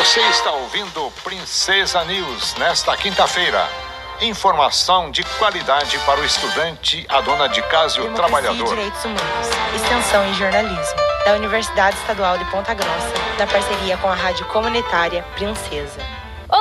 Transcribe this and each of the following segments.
Você está ouvindo Princesa News nesta quinta-feira. Informação de qualidade para o estudante, a dona de casa e o Democracia trabalhador. e Direitos Humanos, Extensão e Jornalismo, da Universidade Estadual de Ponta Grossa, na parceria com a Rádio Comunitária Princesa.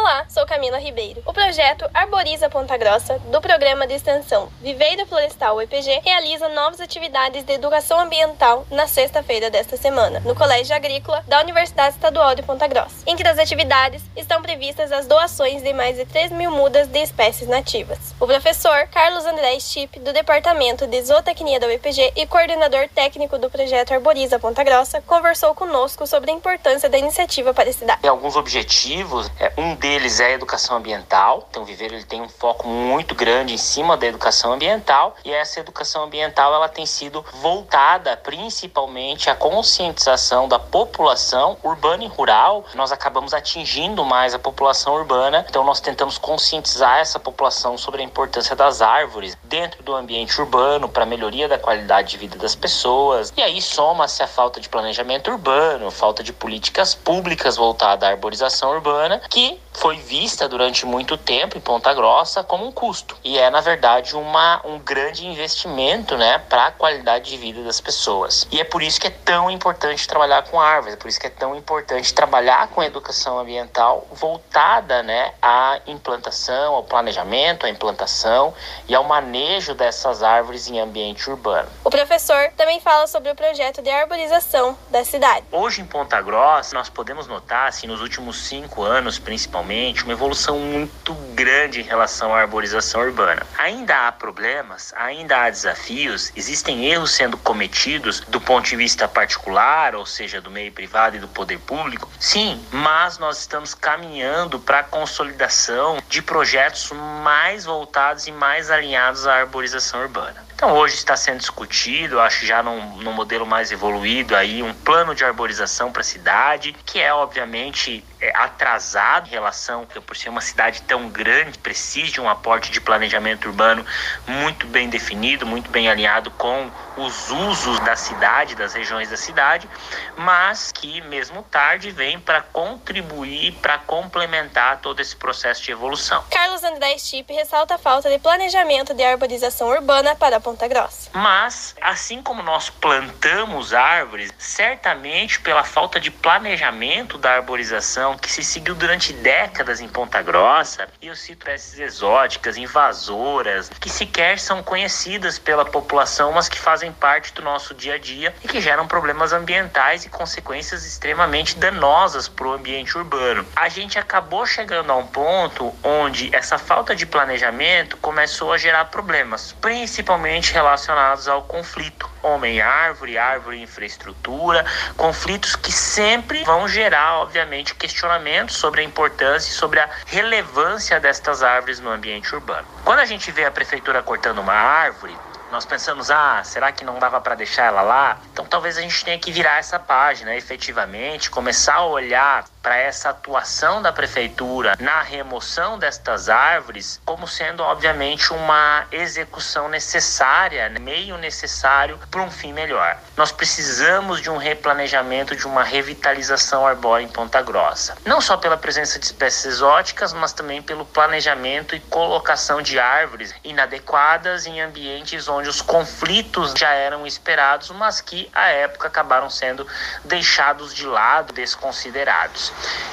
Olá, sou Camila Ribeiro. O projeto Arboriza Ponta Grossa, do programa de extensão Viveiro Florestal EPG, realiza novas atividades de educação ambiental na sexta-feira desta semana, no Colégio Agrícola da Universidade Estadual de Ponta Grossa. Entre as atividades estão previstas as doações de mais de 3 mil mudas de espécies nativas. O professor Carlos André Stipp, do Departamento de Zootecnia da UEPG e coordenador técnico do projeto Arboriza Ponta Grossa, conversou conosco sobre a importância da iniciativa para a cidade. Tem alguns objetivos. É, um deles é a educação ambiental. Então, o Viveiro ele tem um foco muito grande em cima da educação ambiental e essa educação ambiental ela tem sido voltada principalmente à conscientização da população urbana e rural. Nós acabamos atingindo mais a população urbana, então nós tentamos conscientizar essa população sobre a importância das árvores dentro do ambiente urbano para melhoria da qualidade de vida das pessoas. E aí soma-se a falta de planejamento urbano, falta de políticas públicas voltadas à arborização urbana, que foi vista durante muito tempo em Ponta Grossa como um custo. E é, na verdade, uma, um grande investimento né, para a qualidade de vida das pessoas. E é por isso que é tão importante trabalhar com árvores, é por isso que é tão importante trabalhar com educação ambiental voltada né, à implantação, ao planejamento, à implantação e ao manejo dessas árvores em ambiente urbano. O professor também fala sobre o projeto de arborização da cidade. Hoje em Ponta Grossa, nós podemos notar, assim, nos últimos cinco anos principalmente, uma evolução muito grande em relação à arborização urbana. Ainda há problemas, ainda há desafios, existem erros sendo cometidos do ponto de vista particular, ou seja, do meio privado e do poder público, sim, mas nós estamos caminhando para a consolidação de projetos mais voltados e mais alinhados à arborização urbana. Então hoje está sendo discutido, acho já num, num modelo mais evoluído aí, um plano de arborização para a cidade, que é obviamente é, atrasado em relação, por ser uma cidade tão grande, precisa de um aporte de planejamento urbano muito bem definido, muito bem alinhado com os usos da cidade, das regiões da cidade, mas que mesmo tarde vem para contribuir, para complementar todo esse processo de evolução. Carlos André Stipp ressalta a falta de planejamento de arborização urbana para Ponta Grossa. Mas, assim como nós plantamos árvores, certamente pela falta de planejamento da arborização que se seguiu durante décadas em Ponta Grossa, e eu cito espécies exóticas, invasoras, que sequer são conhecidas pela população, mas que fazem parte do nosso dia a dia e que geram problemas ambientais e consequências extremamente danosas para o ambiente urbano. A gente acabou chegando a um ponto onde essa falta de planejamento começou a gerar problemas, principalmente relacionados ao conflito homem-árvore, árvore-infraestrutura, conflitos que sempre vão gerar, obviamente, questionamentos sobre a importância e sobre a relevância destas árvores no ambiente urbano. Quando a gente vê a prefeitura cortando uma árvore, nós pensamos, ah, será que não dava para deixar ela lá? Então talvez a gente tenha que virar essa página, efetivamente, começar a olhar para essa atuação da prefeitura na remoção destas árvores como sendo, obviamente, uma execução necessária, né, meio necessário para um fim melhor. Nós precisamos de um replanejamento, de uma revitalização arbórea em Ponta Grossa. Não só pela presença de espécies exóticas, mas também pelo planejamento e colocação de árvores inadequadas em ambientes onde os conflitos já eram esperados, mas que à época acabaram sendo deixados de lado, desconsiderados.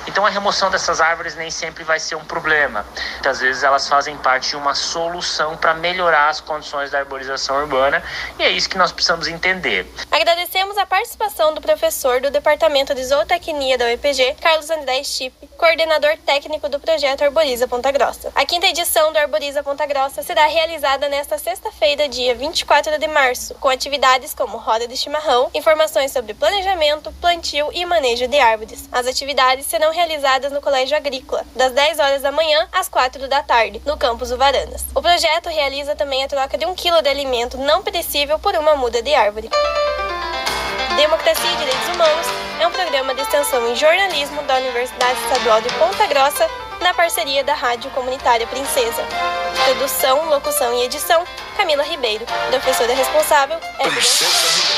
Então a remoção dessas árvores nem sempre vai ser um problema. Muitas vezes elas fazem parte de uma solução para melhorar as condições da arborização urbana e é isso que nós precisamos entender. Agradecemos a participação do professor do Departamento de Zootecnia da UEPG, Carlos André Stipp, coordenador técnico do projeto Arboriza Ponta Grossa. A quinta edição do Arboriza Ponta Grossa será realizada nesta sexta-feira, dia 24 de março, com atividades como roda de chimarrão, informações sobre planejamento, plantio e manejo de árvores. As atividades serão realizadas no Colégio Agrícola, das 10 horas da manhã às 4 da tarde, no campus Uvaranas. O projeto realiza também a troca de um quilo de alimento não perecível por uma muda de árvore. Democracia e Direitos Humanos é um programa de extensão em jornalismo da Universidade Estadual de Ponta Grossa, na parceria da Rádio Comunitária Princesa. Produção, locução e edição, Camila Ribeiro. Professora responsável, é Princesa.